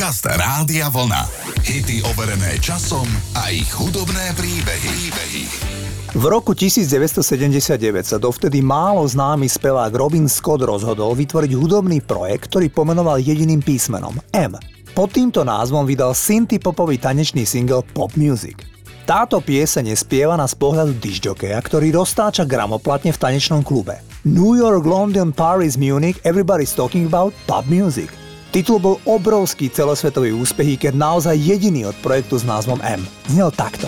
Podcast Rádia Vlna. Hity overené časom a ich hudobné príbehy. príbehy. V roku 1979 sa dovtedy málo známy spevák Robin Scott rozhodol vytvoriť hudobný projekt, ktorý pomenoval jediným písmenom M. Pod týmto názvom vydal synthpopový tanečný single Pop Music. Táto pieseň je spievaná z pohľadu disjokeja, ktorý roztáča gramoplatne v tanečnom klube. New York, London, Paris, Munich, everybody's talking about pop music. Titul bol obrovský celosvetový úspech, keď naozaj jediný od projektu s názvom M. Znel takto.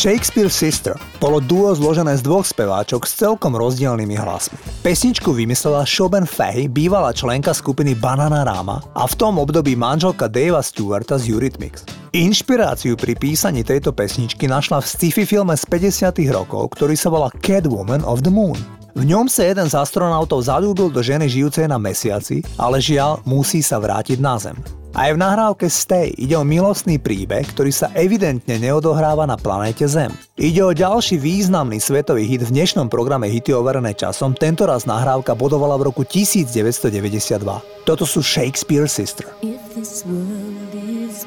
Shakespeare Sister bolo duo zložené z dvoch speváčok s celkom rozdielnymi hlasmi. Pesničku vymyslela Shoben Fahey, bývalá členka skupiny Banana Rama a v tom období manželka Davea Stewarta z Eurythmics. Inšpiráciu pri písaní tejto pesničky našla v sci-fi filme z 50 rokov, ktorý sa volá Catwoman of the Moon. V ňom sa jeden z astronautov zalúbil do ženy žijúcej na mesiaci, ale žiaľ musí sa vrátiť na Zem. Aj v nahrávke Stay ide o milostný príbeh, ktorý sa evidentne neodohráva na planéte Zem. Ide o ďalší významný svetový hit v dnešnom programe Hity overené časom, tentoraz nahrávka bodovala v roku 1992. Toto sú Shakespeare Sister. If this world is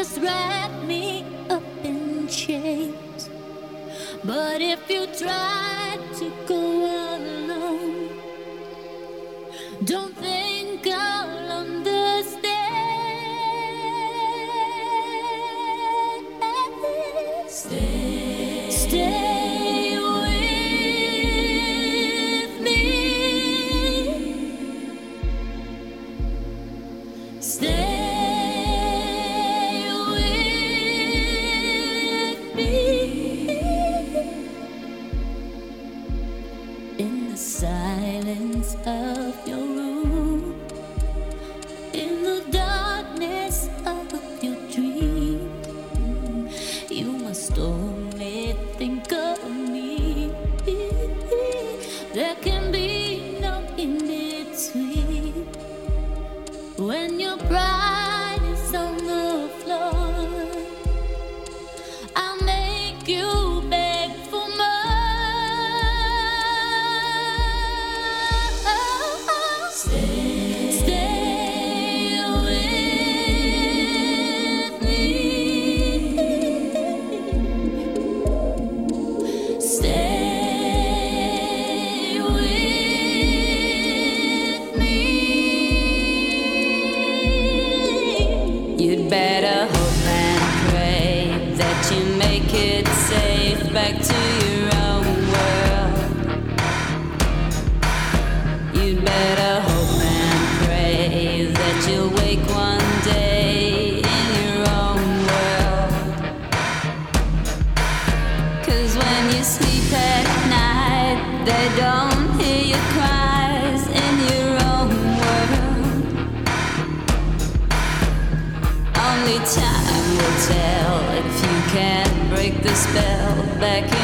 just wrap me up in chains. But if you try to go alone, don't think back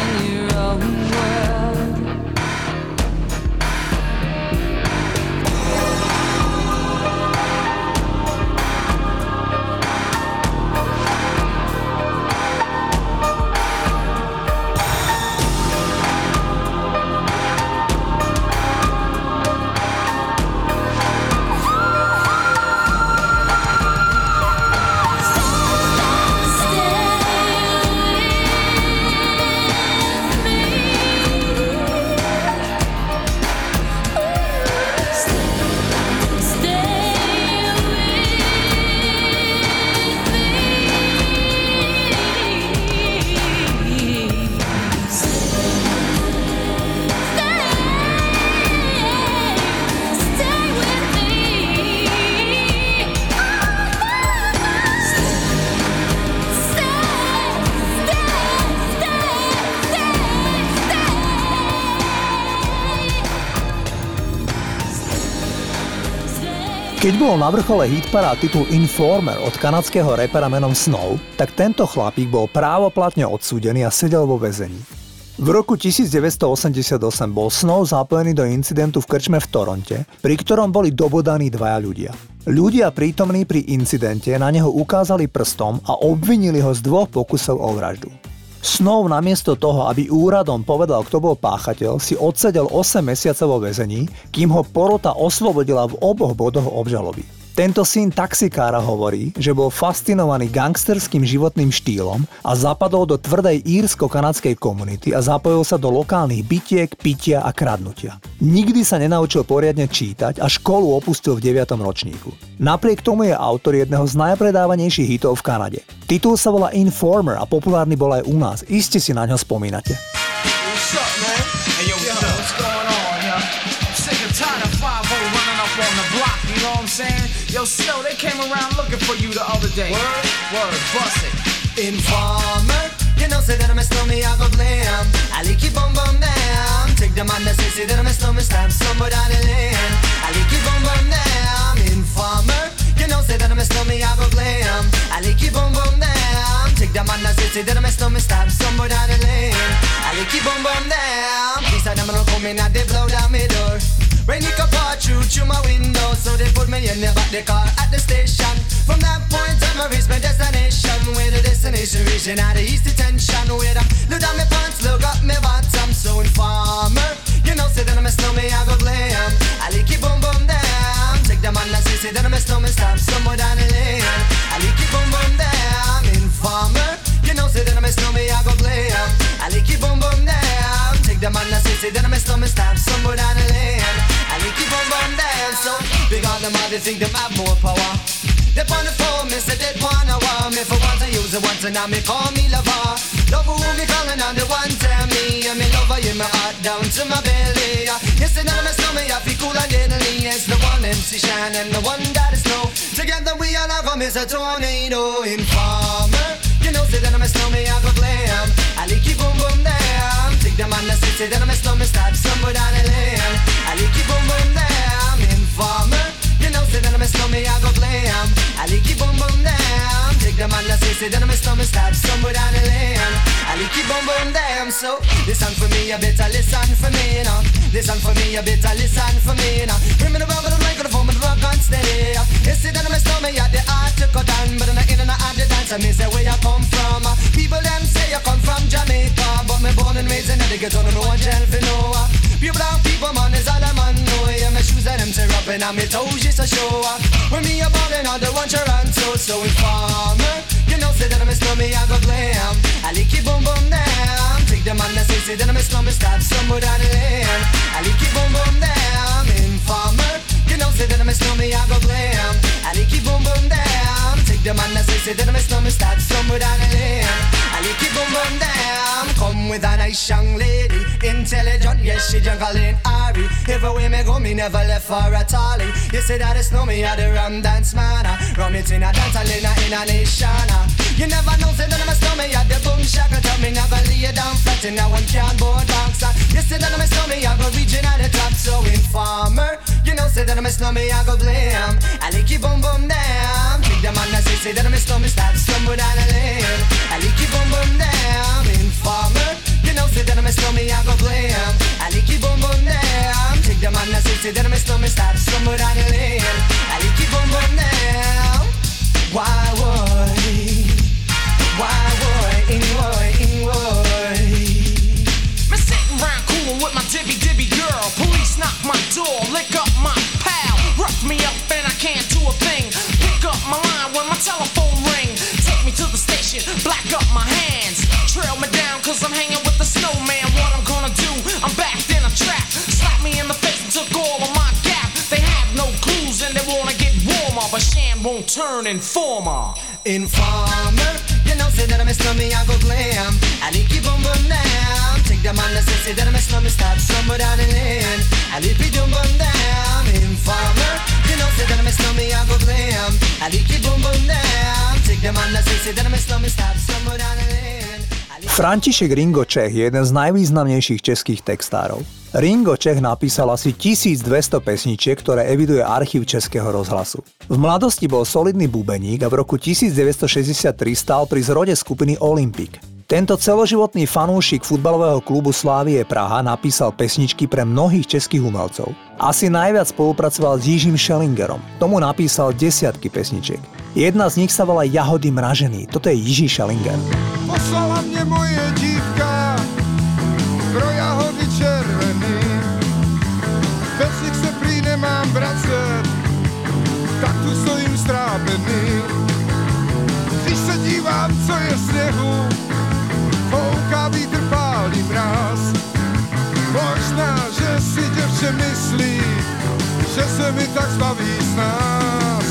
Keď bol na vrchole hitpara titul Informer od kanadského repera menom Snow, tak tento chlapík bol právoplatne odsúdený a sedel vo väzení. V roku 1988 bol Snow zapojený do incidentu v krčme v Toronte, pri ktorom boli dobodaní dvaja ľudia. Ľudia prítomní pri incidente na neho ukázali prstom a obvinili ho z dvoch pokusov o vraždu. Snow namiesto toho, aby úradom povedal, kto bol páchateľ, si odsedel 8 mesiacov vo väzení, kým ho porota oslobodila v oboch bodoch obžaloby. Tento syn taxikára hovorí, že bol fascinovaný gangsterským životným štýlom a zapadol do tvrdej írsko-kanadskej komunity a zapojil sa do lokálnych bytiek, pitia a kradnutia. Nikdy sa nenaučil poriadne čítať a školu opustil v 9. ročníku. Napriek tomu je autor jedného z najpredávanejších hitov v Kanade. Titul sa volá Informer a populárny bol aj u nás. Iste si na ňo spomínate. Yo, Snow, they came around looking for you the other day. Word, word, bust it. Informer, you know, say that I'm a snowmy, I go blam. I like you bum bum down. Take the man that say, say that I'm a snowmy, stamp somebody down the lane. I like you bum bum down. Informer, you know, say that I'm a snowmy, I go blam. I like you bum bum down. Take the man that say, say that I'm a snowmy, stamp somebody down the lane. I like you bum bum down. These are them, I'm coming out, they blow down my door. Rain it could pour through through my window, so they put me in the back the car at the station. From that point on, I reached my destination. Where the destination reaching out the east detention. Where I look down my pants, look up my bottom. So informer, you know, say that I'm a snowman, I go glam. I like it boom boom down. Take the man that say, say that I'm a snowman, them all they think them have more power They on the phone, me say they want me For once I use it once and now me call me lover Love who me calling on the one tell me And me lover in my heart down to my belly You say that I'm a stomach, I feel cool and Italy is the one MC Shine and the one that is no. Together we all are as a tornado informer. You know, say that I'm a snowman, I go glam. I like you boom boom damn. Take them on the city, that I'm a snowman, stop somewhere down the lane. I like you boom boom damn. Informer. You know, say that I'm a snowman, I go glam. Um, I like you boom boom damn. Take them on the city, that I'm a snowman, stop somewhere down the lane. I like you boom boom damn. So listen for me, you better listen for me, you know. Listen for me, you better listen for me, you know. Bring me the rubber, the microphone, the rock on steady. You see that I'm a snowman, yeah, the art to cut down, but I'm not in and out the dance. I mean, say where you come from. People them say you come from Jamaica, but me born and raised in the ghetto, no one tell for no. Pure brown people, man, is all I'm on. know. Yeah, my shoes and them tear up and I'm toes just a show. When me a ballin', all the one Toronto, so informer. You know, say that I'm a slummy, I go glam. I lick you boom boom down. Take them on the say, say that I'm a slummy, stop somewhere down the lane. I lick you boom boom down. Informer. You know, say that I'm a slummy, I go glam. I you boom boom down. Take them on the say, say that I'm a slummy, stop somewhere down the lane. I lick you boom boom down. Come with a nice young lady, intelligent, yes she juggling Ari. Everywhere me go, me never left for a tally. You say that it's no me, I the rum dance man. Ah. Rum it in a dance, in a in a nation. Ah. You never know, say that I'm a snowman, yeah, the boom shaka tell me never lay you down flat in a one cardboard box. Ah. You say that I'm a snowman, I go region at the top, so informer. You know, say that I'm a snowman, I go blam. I like you boom boom down. Take them on, I say, say that I'm a snowman, stop somewhere down the lane. I like you boom boom down. Informer. You know, say that I'm a snowman, I go blam. I like you boom boom down. Take them on, I say, say that I'm a snowman, stop somewhere down the lane. I like you boom boom down. Why would? Black up my hands. Trail me down cause I'm hanging with the snowman. What Won't turn informer. Informer, you know, say that I'm a slummy, I go glam. I lick you boom boom down. Take them on the say, that I'm a slummy, stop somewhere down the lane. I lick you boom boom down. Informer, you know, say that I'm a slummy, I go glam. I lick you boom boom down. Take them on the say, that I'm a slummy, stop somewhere down the lane. František Ringo Čech je jeden z najvýznamnejších českých textárov. Ringo Čech napísal asi 1200 pesničiek, ktoré eviduje archív Českého rozhlasu. V mladosti bol solidný bubeník a v roku 1963 stál pri zrode skupiny Olympic. Tento celoživotný fanúšik futbalového klubu Slávie Praha napísal pesničky pre mnohých českých umelcov. Asi najviac spolupracoval s Jižím Schellingerom. Tomu napísal desiatky pesničiek. Jedna z nich sa volá Jahody mražený. Toto je Jiží Schellinger. Poslala mě moje dívka pro jahody červený. Bez nich se prý nemám vracet, tak tu stojím strápený. Když se dívám, co je sněhu, děvče myslí, že se mi tak zbaví z nás.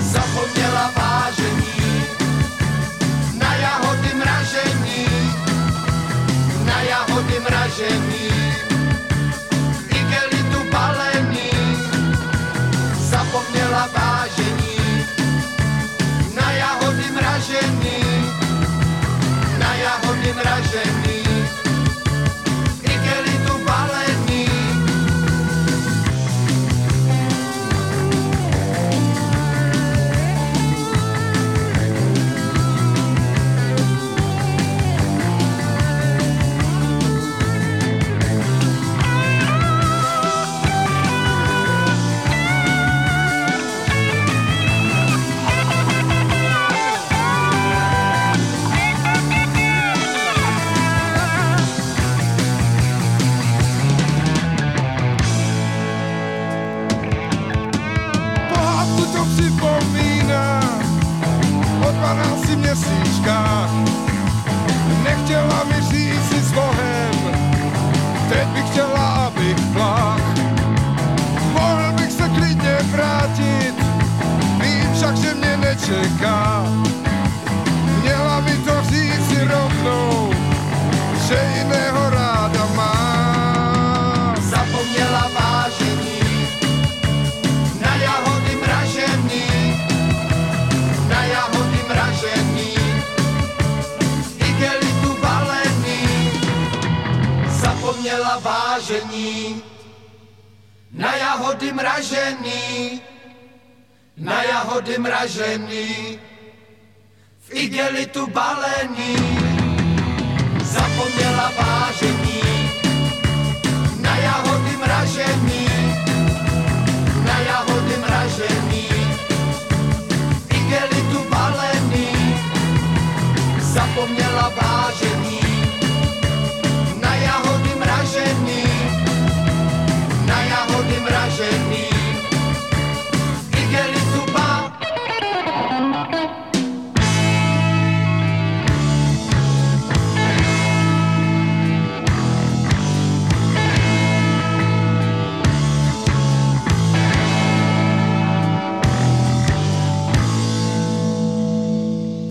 Zapomněla vážení na jahody mražení, na jahody mražení,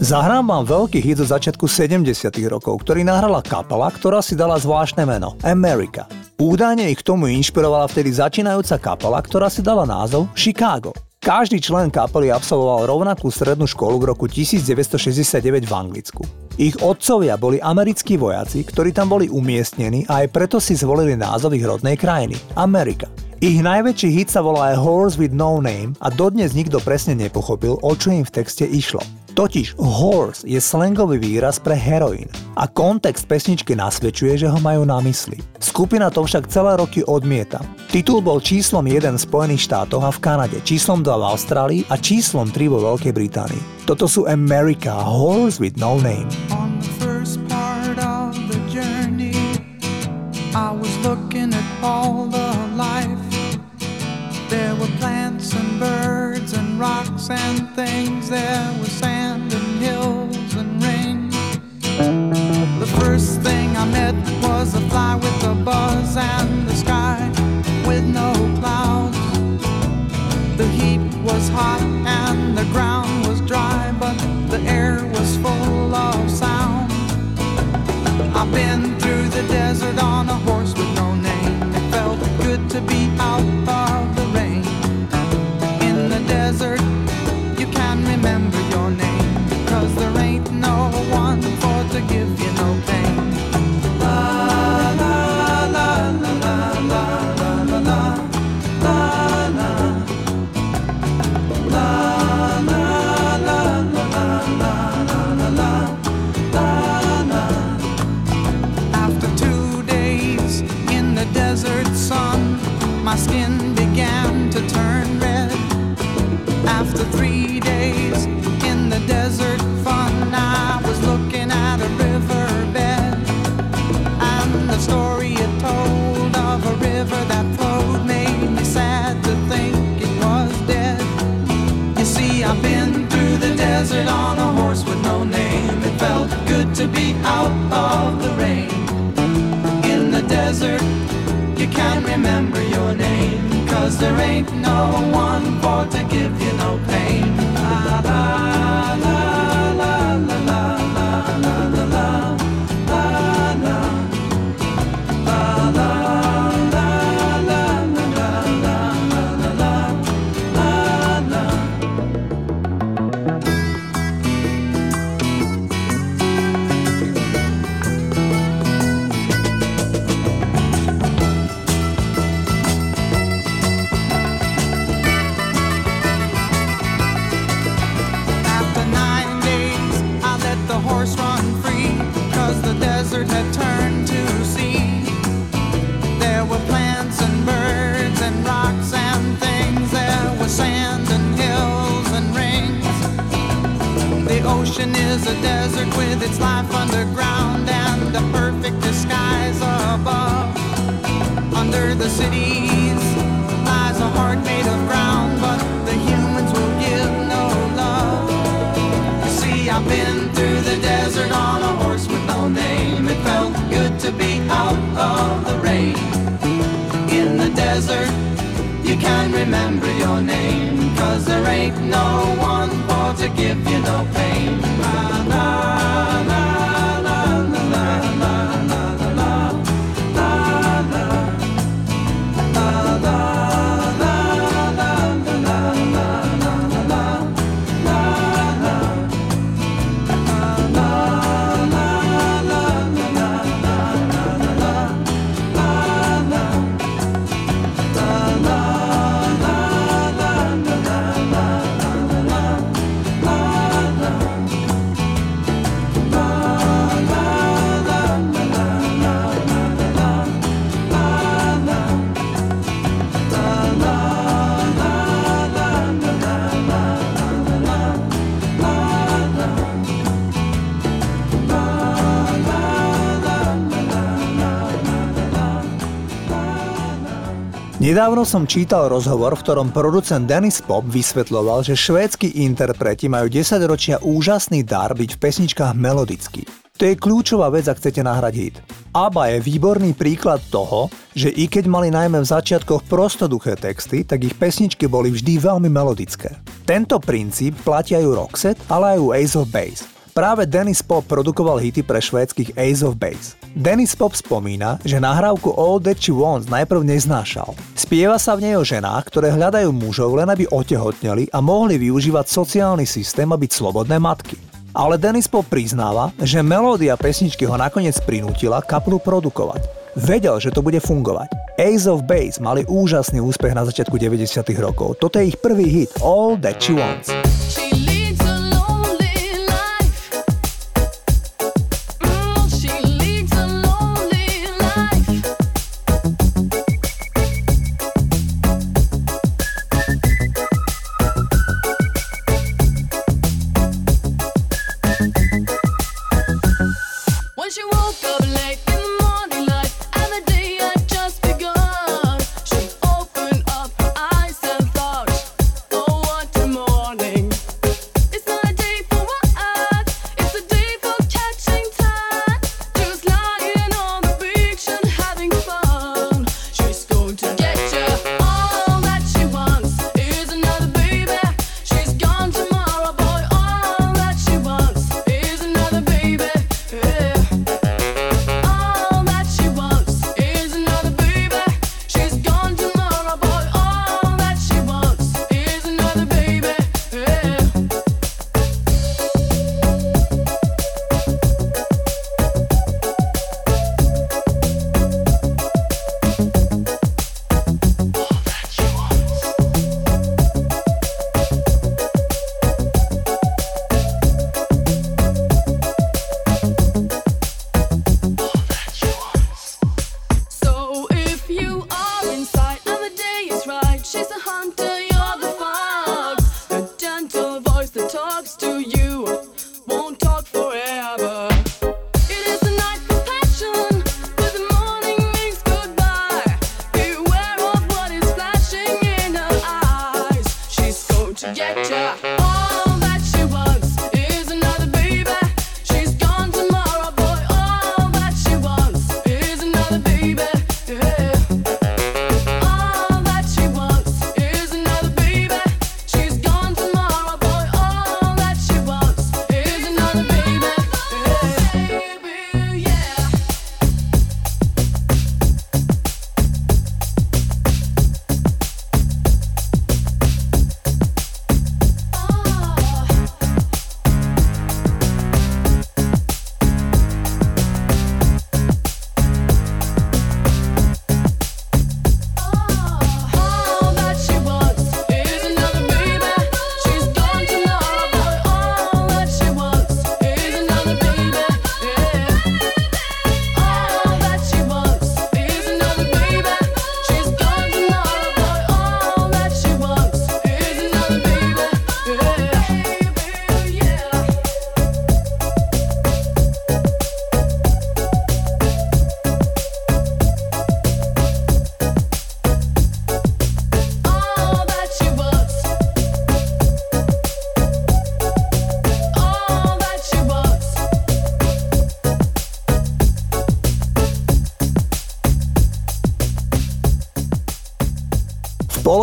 Zahrám vám veľký hit zo začiatku 70 rokov, ktorý nahrala kapela, ktorá si dala zvláštne meno America. Údajne ich k tomu inšpirovala vtedy začínajúca kapela, ktorá si dala názov Chicago. Každý člen kapely absolvoval rovnakú strednú školu v roku 1969 v Anglicku. Ich otcovia boli americkí vojaci, ktorí tam boli umiestnení a aj preto si zvolili názov ich rodnej krajiny – Amerika. Ich najväčší hit sa volá Horse with No Name a dodnes nikto presne nepochopil, o čo im v texte išlo. Totiž horse je slangový výraz pre heroín a kontext pesničky nasvedčuje, že ho majú na mysli. Skupina to však celé roky odmieta. Titul bol číslom 1 v Spojených štátoch a v Kanade, číslom 2 v Austrálii a číslom 3 vo Veľkej Británii. Toto sú America, Horse with No Name. I was looking at all the life. There were plants and birds and rocks and things. There was thing I met was a fly with a buzz and the sky with no clouds. The heat was hot and the ground was dry, but the air was full of sound. I've been its life underground and a perfect disguise above. Under the cities lies a heart made of ground, but the humans will give no love. You see, I've been through the desert on a horse with no name. It felt good to be out of the rain. In the desert, you can remember your name. Cause there ain't no one for to give you Nedávno som čítal rozhovor, v ktorom producent Dennis Pop vysvetľoval, že švédsky interpreti majú 10 ročia úžasný dar byť v pesničkách melodický. To je kľúčová vec, ak chcete nahrať hit. ABBA je výborný príklad toho, že i keď mali najmä v začiatkoch prostoduché texty, tak ich pesničky boli vždy veľmi melodické. Tento princíp platia aj u Roxette, ale aj u Ace of Base. Práve Dennis Pop produkoval hity pre švédskych Ace of Base. Dennis Pop spomína, že nahrávku All That She Wants najprv neznášal. Spieva sa v nej o ženách, ktoré hľadajú mužov len aby otehotneli a mohli využívať sociálny systém a byť slobodné matky. Ale Dennis Pop priznáva, že melódia pesničky ho nakoniec prinútila kaplu produkovať. Vedel, že to bude fungovať. Ace of Base mali úžasný úspech na začiatku 90 rokov. Toto je ich prvý hit All That She Wants.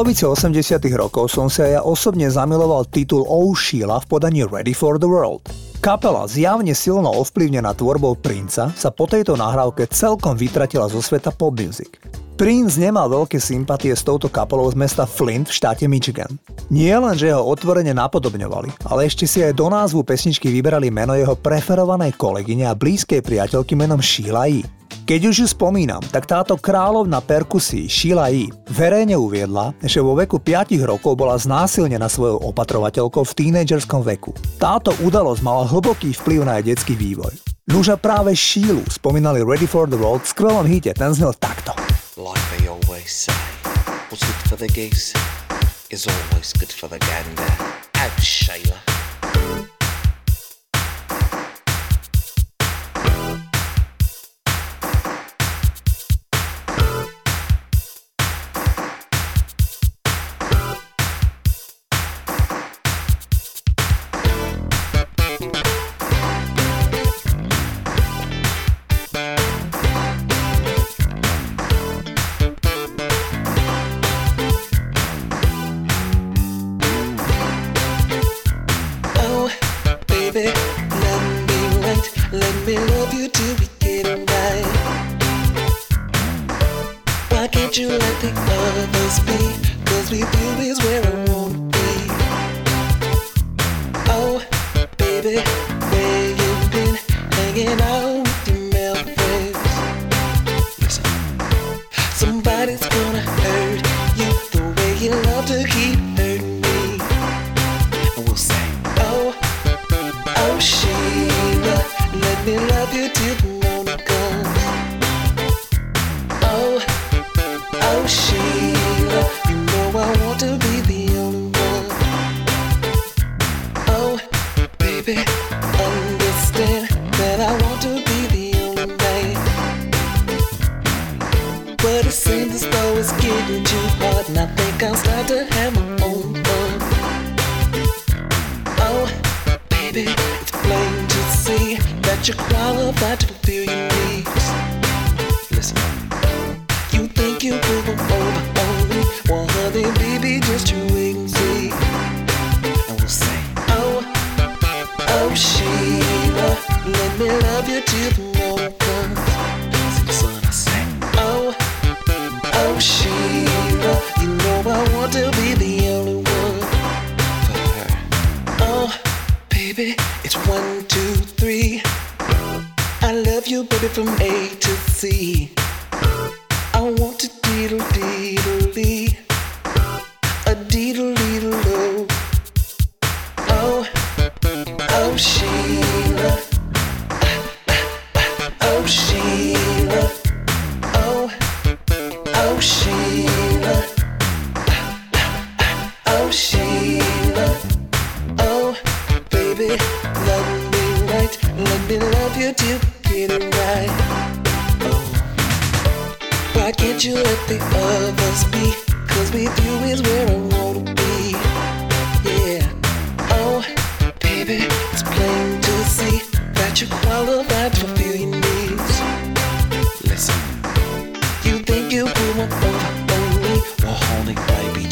Polovici 80 rokov som sa ja osobne zamiloval titul Oh Sheila v podaní Ready for the World. Kapela, zjavne silno ovplyvnená tvorbou Princa, sa po tejto nahrávke celkom vytratila zo sveta pop music. Prince nemal veľké sympatie s touto kapelou z mesta Flint v štáte Michigan. Nie len, že ho otvorene napodobňovali, ale ešte si aj do názvu pesničky vyberali meno jeho preferovanej kolegyne a blízkej priateľky menom Sheila E. Keď už ju spomínam, tak táto kráľovna perkusí Sheila E. verejne uviedla, že vo veku 5 rokov bola znásilnená svojou opatrovateľkou v tínedžerskom veku. Táto udalosť mala hlboký vplyv na jej detský vývoj. Nuža práve Sheilu spomínali Ready for the World v skvelom hite, ten znel takto. Like they always say, what's good for the geese is always good for the gander. Out, Sheila.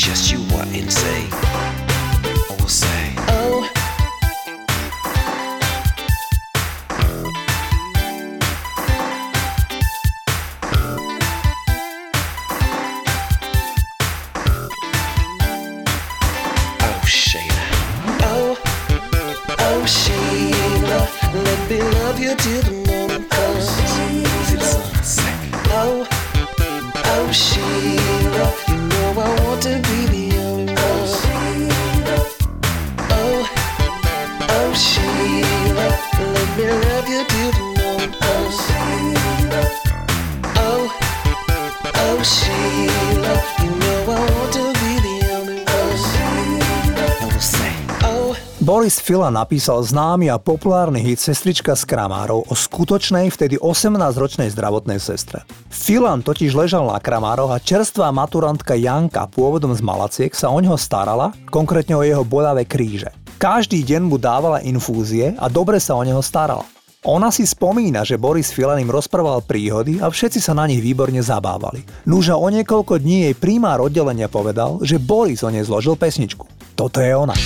just you were inside. Fila napísal známy a populárny hit Sestrička s kramárov o skutočnej, vtedy 18-ročnej zdravotnej sestre. Filan totiž ležal na kramároch a čerstvá maturantka Janka, pôvodom z Malaciek, sa o ňo starala, konkrétne o jeho boľavé kríže. Každý deň mu dávala infúzie a dobre sa o neho starala. Ona si spomína, že Boris Filan im rozprával príhody a všetci sa na nich výborne zabávali. Nuža o niekoľko dní jej primár oddelenia povedal, že Boris o nej zložil pesničku. Toto je ona.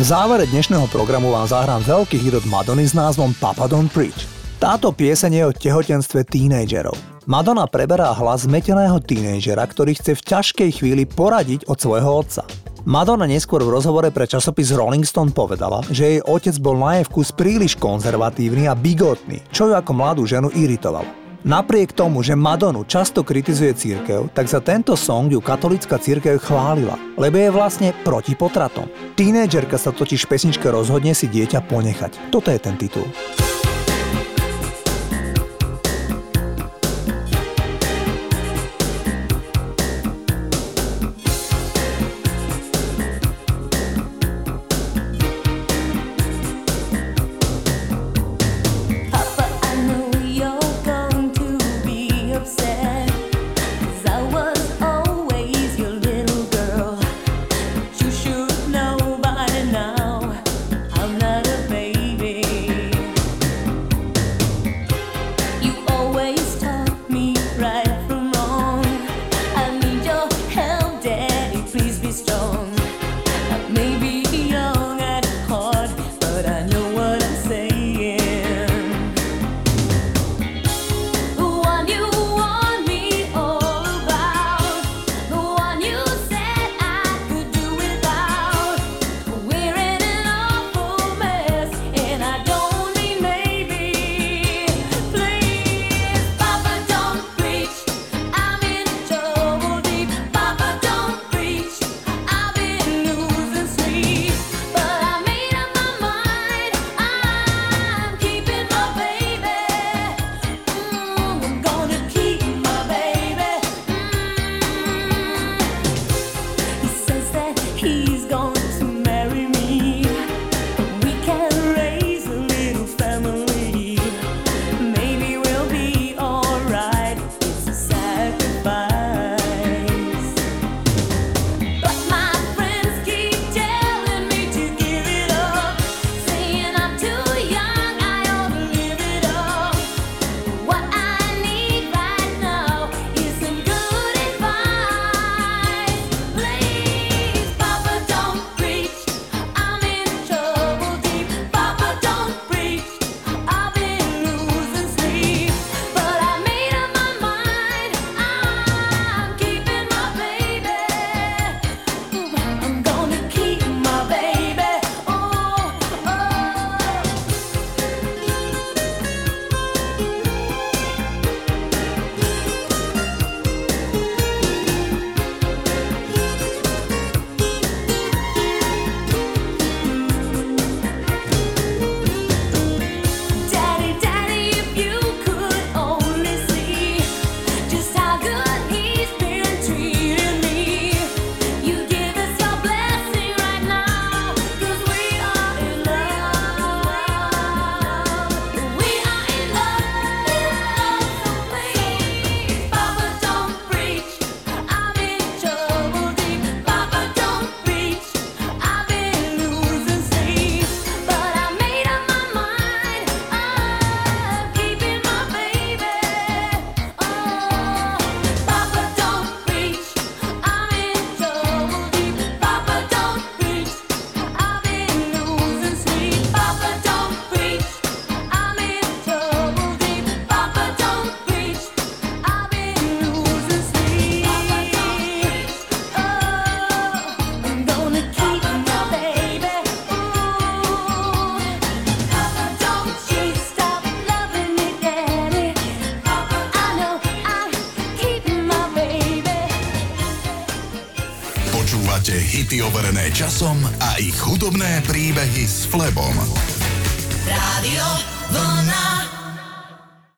V závere dnešného programu vám zahrám veľký hit od Madony s názvom Papa Don't Preach. Táto pieseň je o tehotenstve tínejdžerov. Madonna preberá hlas zmeteného tínejdžera, ktorý chce v ťažkej chvíli poradiť od svojho otca. Madonna neskôr v rozhovore pre časopis Rolling Stone povedala, že jej otec bol na jej vkus príliš konzervatívny a bigotný, čo ju ako mladú ženu iritovalo. Napriek tomu, že Madonu často kritizuje církev, tak za tento song ju katolická církev chválila, lebo je vlastne proti potratom. Tínedžerka sa totiž pesničke rozhodne si dieťa ponechať. Toto je ten titul.